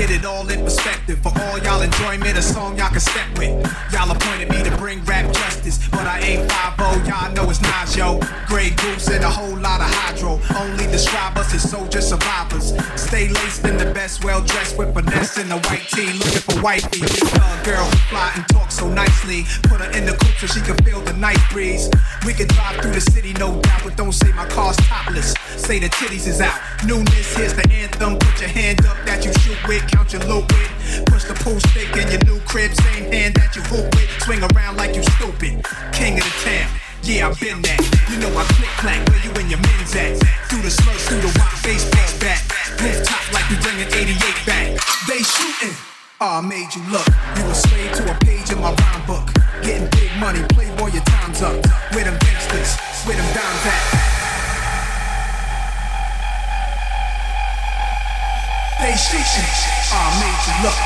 Get it all in perspective. For all y'all enjoyment, a song y'all can step with. Y'all appointed me to bring rap justice, but I ain't 5 y'all know it's not yo. Grey goose and a whole lot of hydro. Only describe us as soldier survivors. Stay laced in the best, well dressed with finesse in a white tee, looking for wifey. A girl fly and talk so nicely. Put her in the coupe so she can feel the night breeze. We can drive through the city, no doubt, but don't say my car's topless. Say the titties is out. Newness, here's the anthem. Put your hand up that you shoot with, count your loot with. Push the pool stick in your new crib, same hand that you hoop with. Swing around like you stupid. King of the town. Yeah, I've been that. You know I click clack where you and your men's at. Through the slurs, through the rock, face, back. Roof top like you bringing 88 back. They shooting. Ah, I made you look. You a slave to a page in my rhyme book. Getting big money, playboy, your time's up. With them gangsters, with them dimes at. They shooting. Ah, I made you look.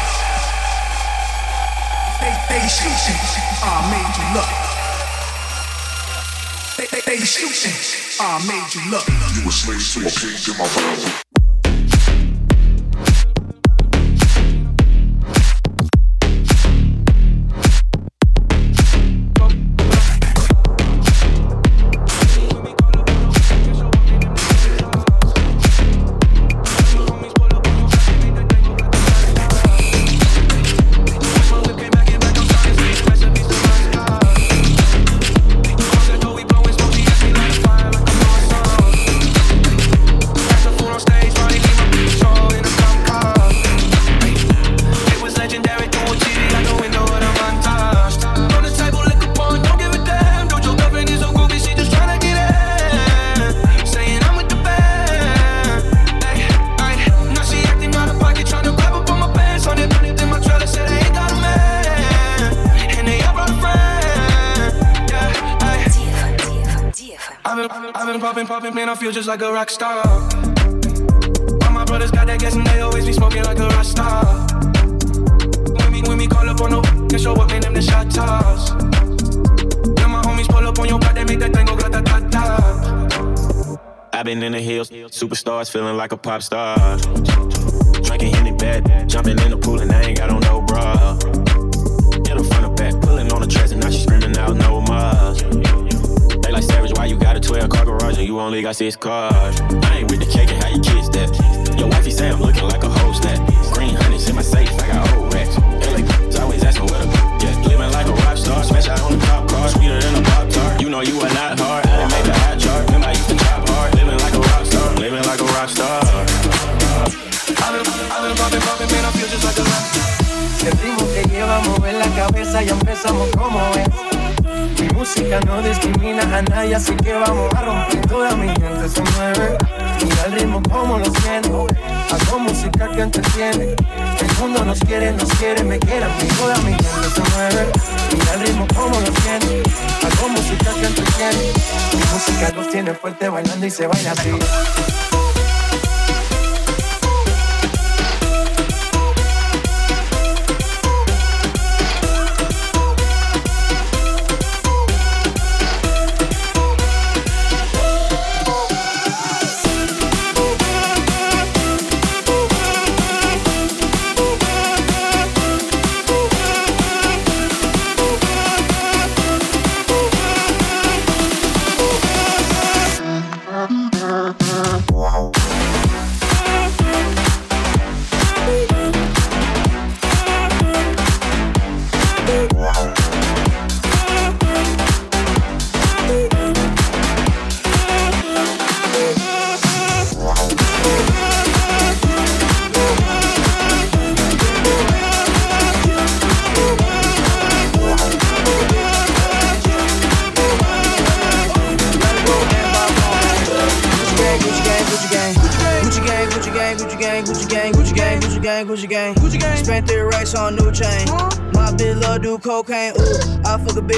They, they shooting. Ah, I made you look. They, they, they shooting. Ah, I made you look. You a slave to a page in my rhyme book. Feel just like a rock star. All my brothers got that gas and they always be smoking like a rock star. When we, when we call up on no can show up in them the shot toss. When my homies pull up on your they make that thing go grata ta ta. I've been in the hills, superstars feeling like a pop star. Drinking Henny bed, jumping in the pool and I ain't got on no bra. Hit her front or back, pulling on the tracks and now she screaming out no more like Savage, why you got a 12 car garage and you only got six cars? I ain't with the cake and how you kiss that. Your wifey say I'm looking like a host that. Green honey's in my safe, I got old racks. LA, always asking where the yeah. Living like a rock star, smash out on the cop car, sweeter than a pop tart. You know you are not hard, I didn't make the hot chart. Remember I used to chop hard, living like a rock star, living like a rock star. I've been, I've been popping, popping, man, I feel just like a rock. star. El ritmo que lleva a mover la cabeza y empezamos como es. Mi música no discrimina a nadie, así que vamos a romper. Toda mi gente se mueve. Mira el ritmo como lo siento. Hago música que entretiene. El mundo nos quiere, nos quiere, me quiere. Toda mi gente se mueve. Mira el ritmo como lo siento. Hago música que entretiene. Mi música los tiene fuerte bailando y se baila así.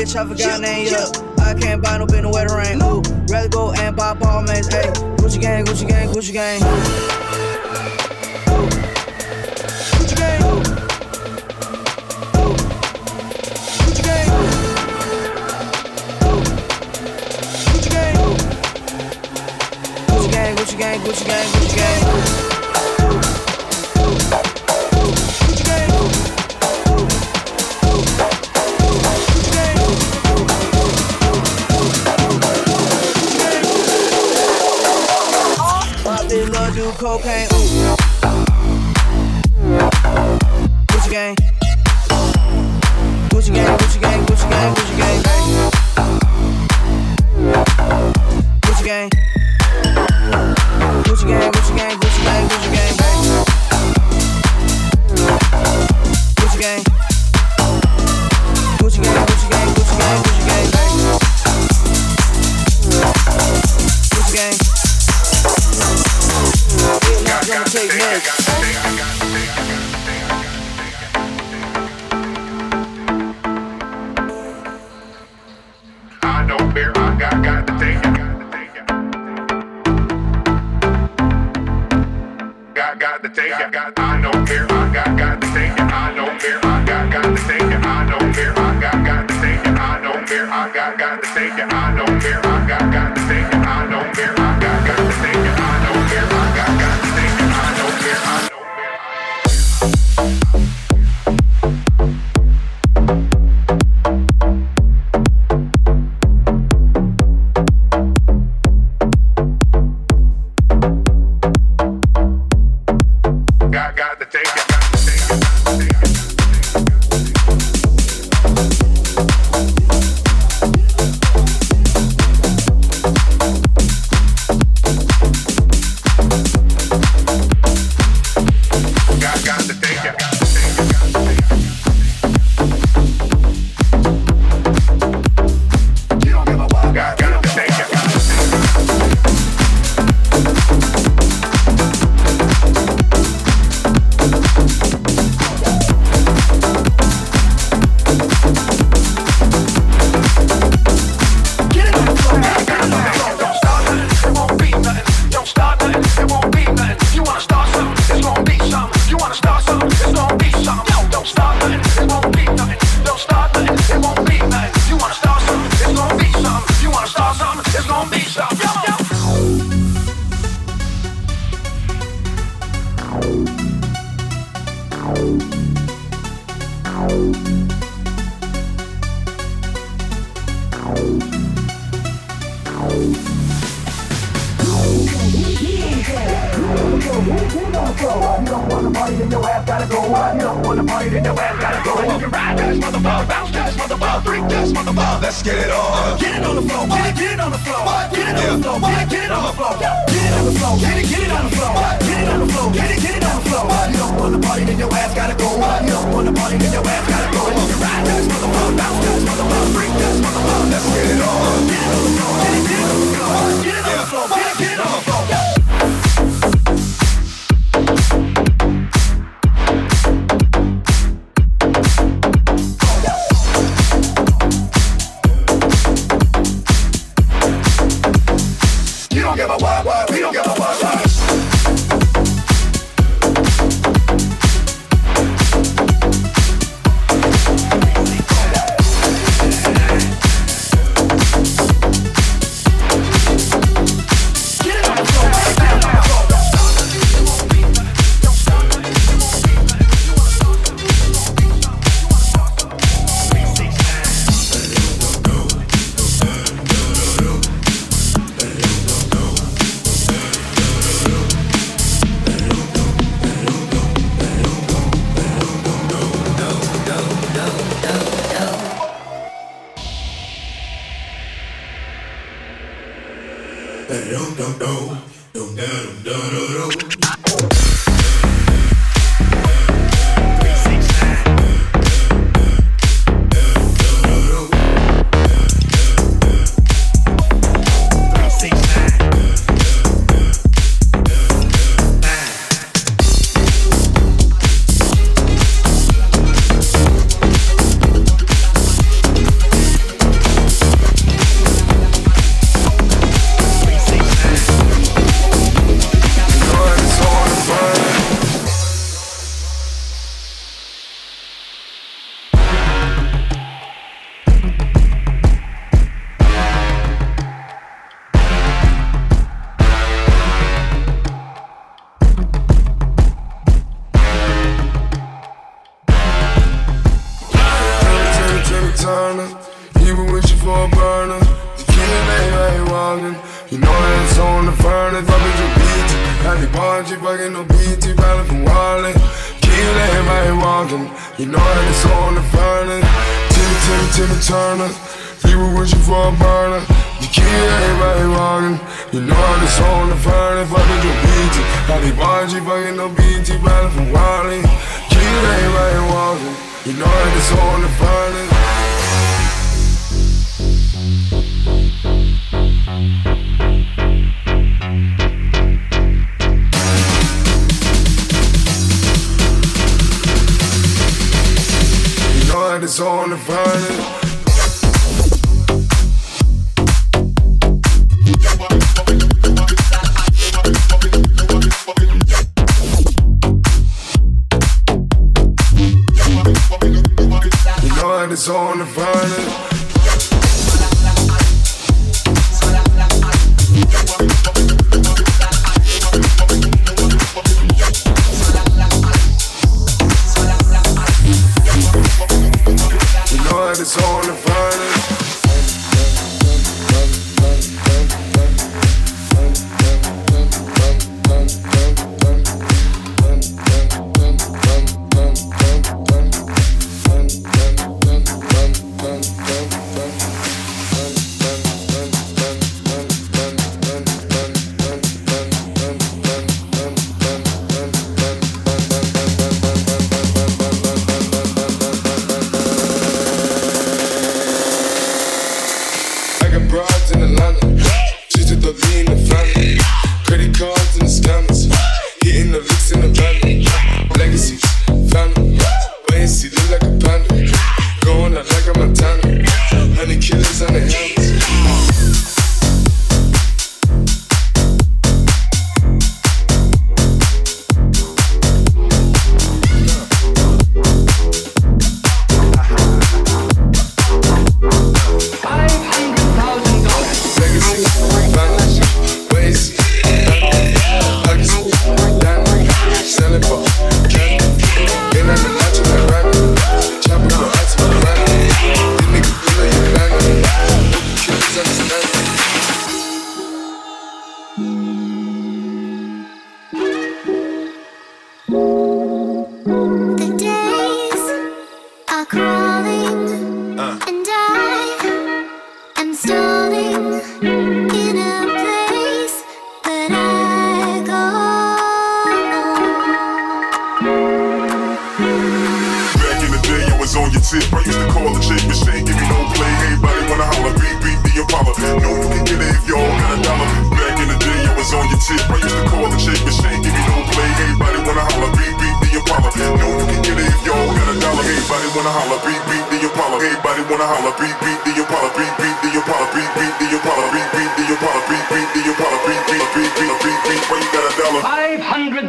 Bitch, I forgot name, yeah. love do cocaine. Ooh. Gucci gang. Gucci gang, Gucci gang, Gucci gang, Gucci gang. Gucci gang. Gucci gang, Gucci gang, Gucci gang, Gucci gang. Is on the violence.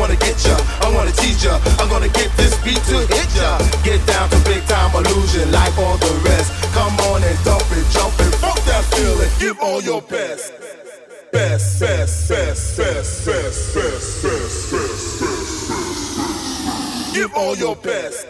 wanna get ya, I wanna teach ya, I'm gonna get this beat to hit ya. Get down to big time illusion, like all the rest. Come on and dump it, jump it, fuck that feeling, give all your best. Best, best, best, best, best, best, best, best, best, best, best. Give all your best.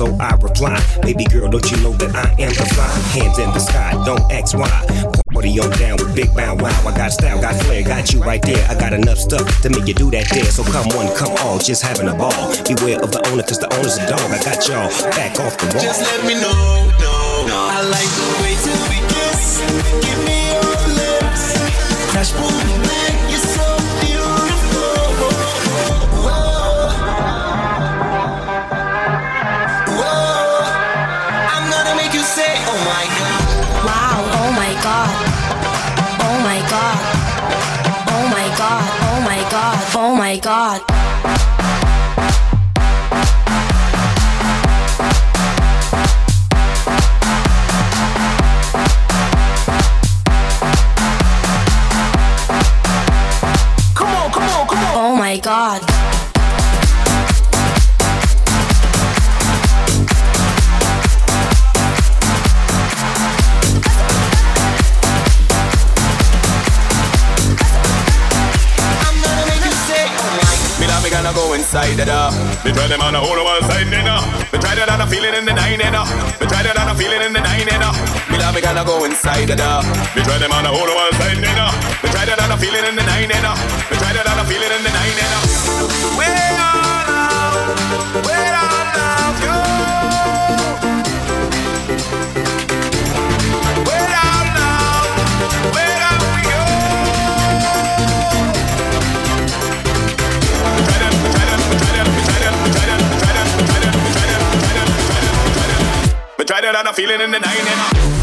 Soul. I reply, baby girl, don't you know that I am the fly? Hands in the sky, don't ask why. Party on down with Big Bound Wow. I got style, got flair, got you right there. I got enough stuff to make you do that there. So come one, come all, just having a ball. Beware of the owner, cause the owner's a dog. I got y'all back off the wall. Just let me know, Me try them on the whole one side, you know. Me try that on a feeling in the nine, you know. Me try that on a feeling in the nine, you know. Me love me gonna go inside the door. Me try them on the whole one side, you know. Me try that on a feeling in the nine, you know. Me try that on a feeling in the nine, you know. Where It on a feeling in the nine,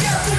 Get the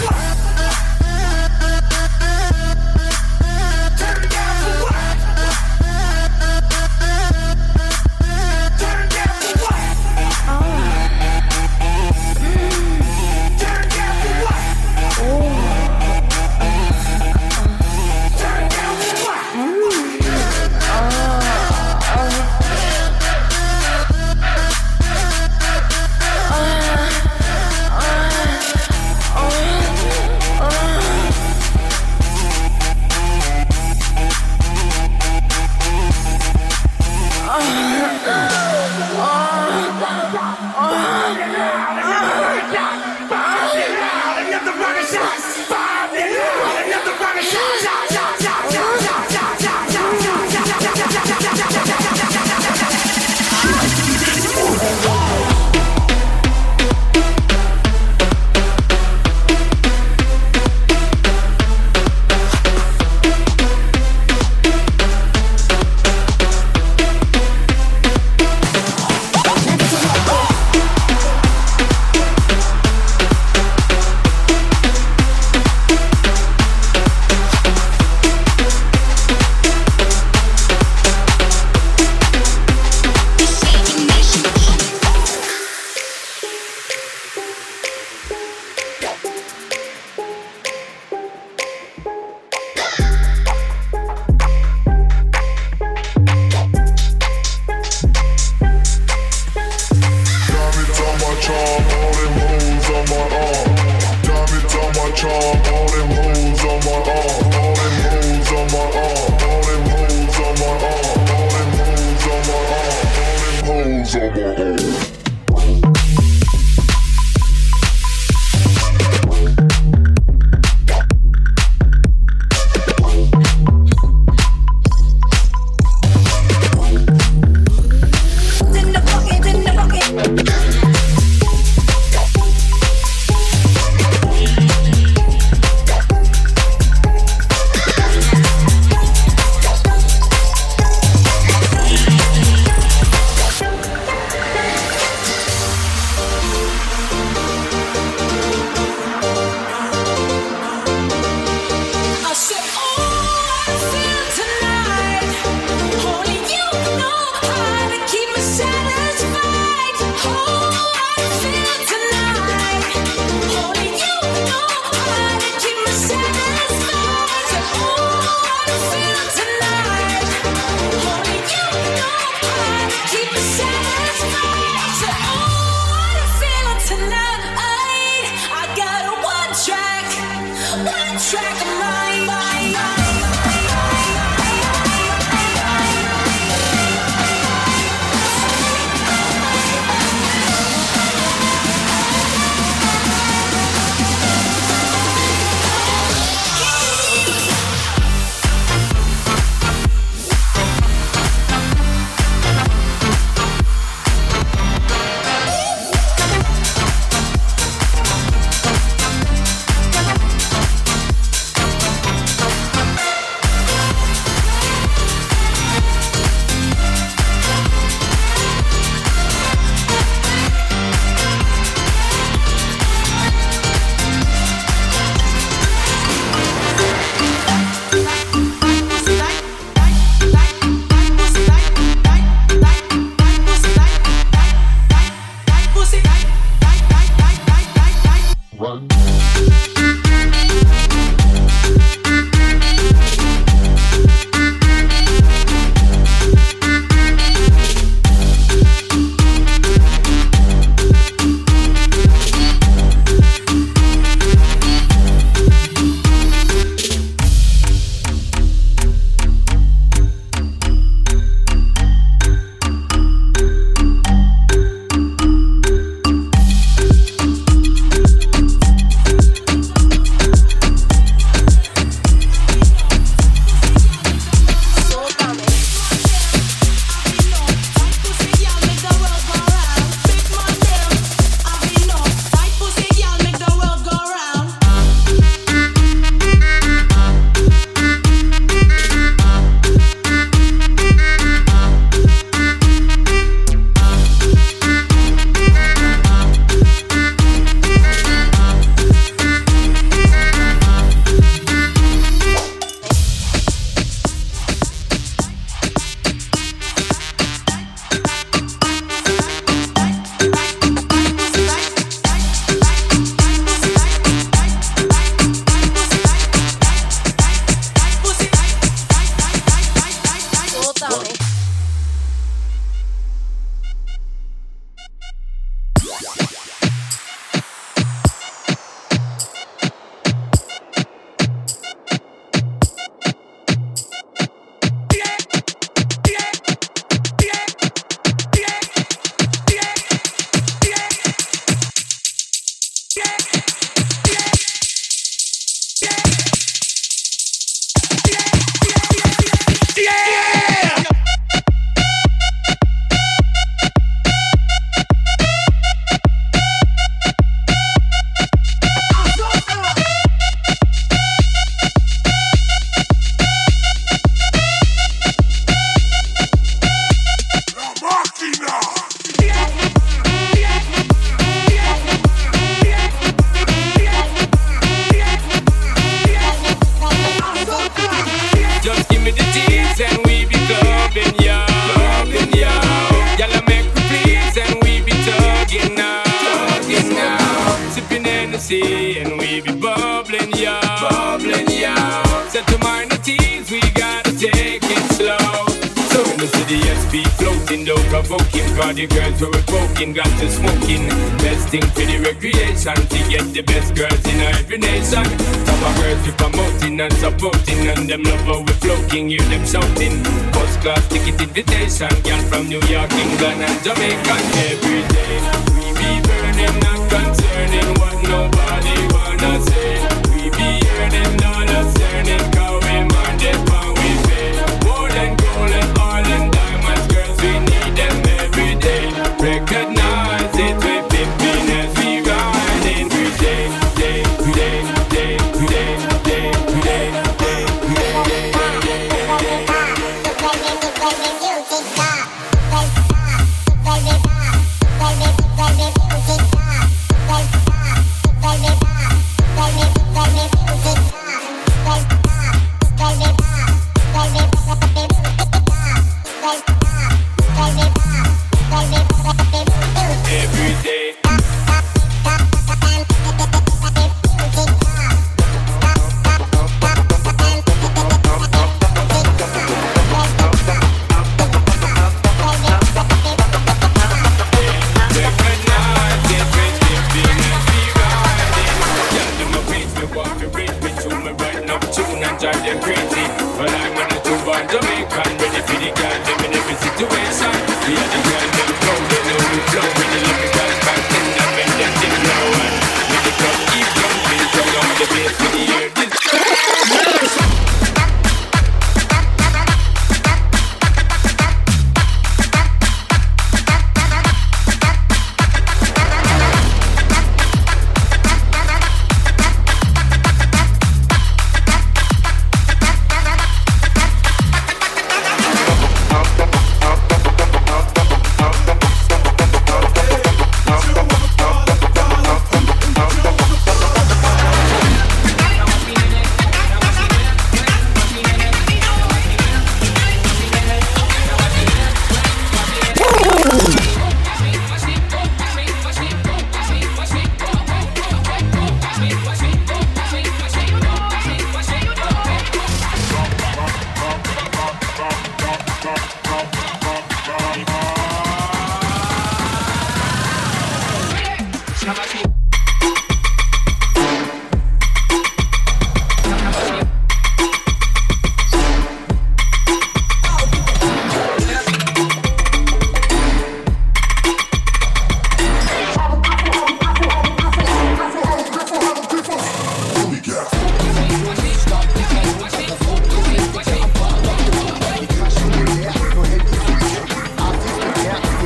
York, England, and Jamaica every day. We be burning, and concerning what nobody wanna say.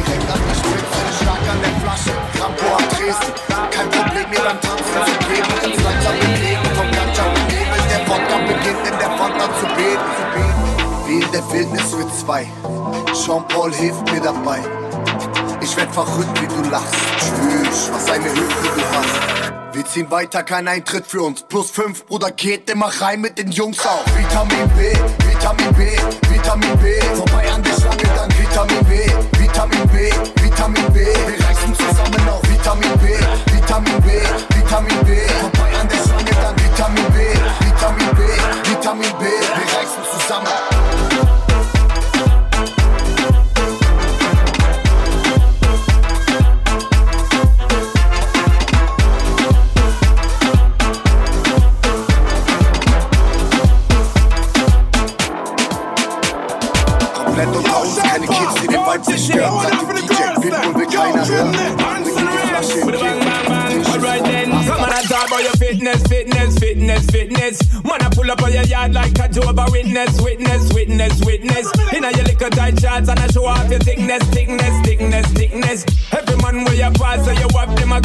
Straßen, hängt an der Spitze, stark an der Flasche, Krampo am Dresden. Kein Problem, mir beim Tanzen zu geben, ins Langsam bewegen, vom Ganja und Nebel. Der Wodka beginnt in der Wodka zu beten. Wie in der Wildnis mit zwei, Jean-Paul hilft mir dabei. Ich werd verrückt, wie du lachst, Tschüss, was eine Hüfte du hast. Wir ziehen weiter, kein Eintritt für uns. Plus 5, Bruder, geht immer rein mit den Jungs auf. Vitamin B, Vitamin B, Vitamin B. Vorbei an der Schlange, dann Vitamin B, Vitamin B, Vitamin B. Wir reißen zusammen auf Vitamin B, Vitamin B, Vitamin B. Vorbei an der Schlange, dann Vitamin B, Vitamin B, Vitamin B. Wir reißen zusammen. for the girls a bang, bang, bang. Then. Come on and talk about your fitness, fitness, fitness, fitness. I pull up on your yard like a Jehovah Witness, witness, witness, witness. Inna your tight and I show off your thickness, thickness, thickness, thickness. Every man you pass, so you them a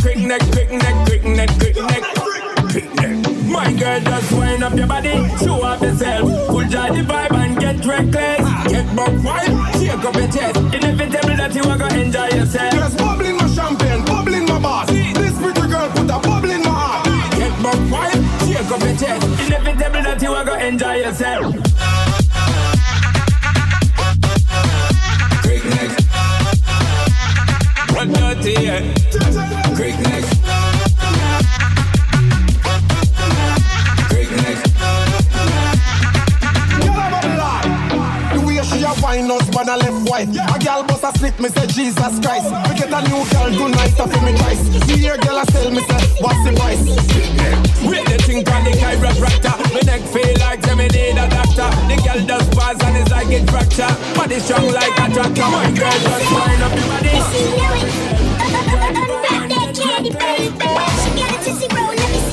My girl, just wind up your body, show off yourself. Full down the vibe and get reckless. Get buck wild up your chest. Inevitable that you are gonna enjoy yourself. Just bubbling my champagne, bubbling my boss. This pretty girl put a bubble in my heart. Get buck wild, shake up your chest. Inevitable that you are gonna enjoy yourself. Man, a. A girl bust a split, me say Jesus Christ. We get a new girl tonight, I feel me twice. Me hear girl a sell me say, what's the price? Wait the thing called the chiropractor My neck feel like say me need a doctor The girl does pass and it's like it fracture Body strong like a tractor My girl just wind up your body Hypnotized